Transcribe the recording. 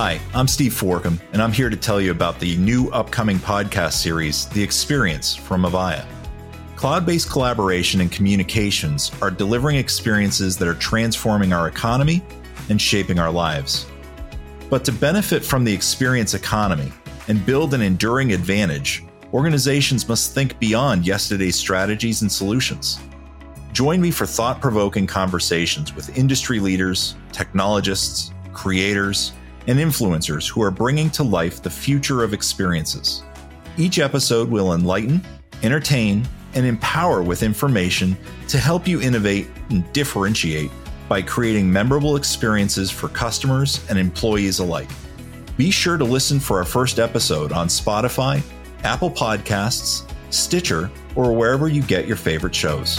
Hi, I'm Steve Forcum, and I'm here to tell you about the new upcoming podcast series, The Experience from Avaya. Cloud based collaboration and communications are delivering experiences that are transforming our economy and shaping our lives. But to benefit from the experience economy and build an enduring advantage, organizations must think beyond yesterday's strategies and solutions. Join me for thought provoking conversations with industry leaders, technologists, creators, and influencers who are bringing to life the future of experiences. Each episode will enlighten, entertain, and empower with information to help you innovate and differentiate by creating memorable experiences for customers and employees alike. Be sure to listen for our first episode on Spotify, Apple Podcasts, Stitcher, or wherever you get your favorite shows.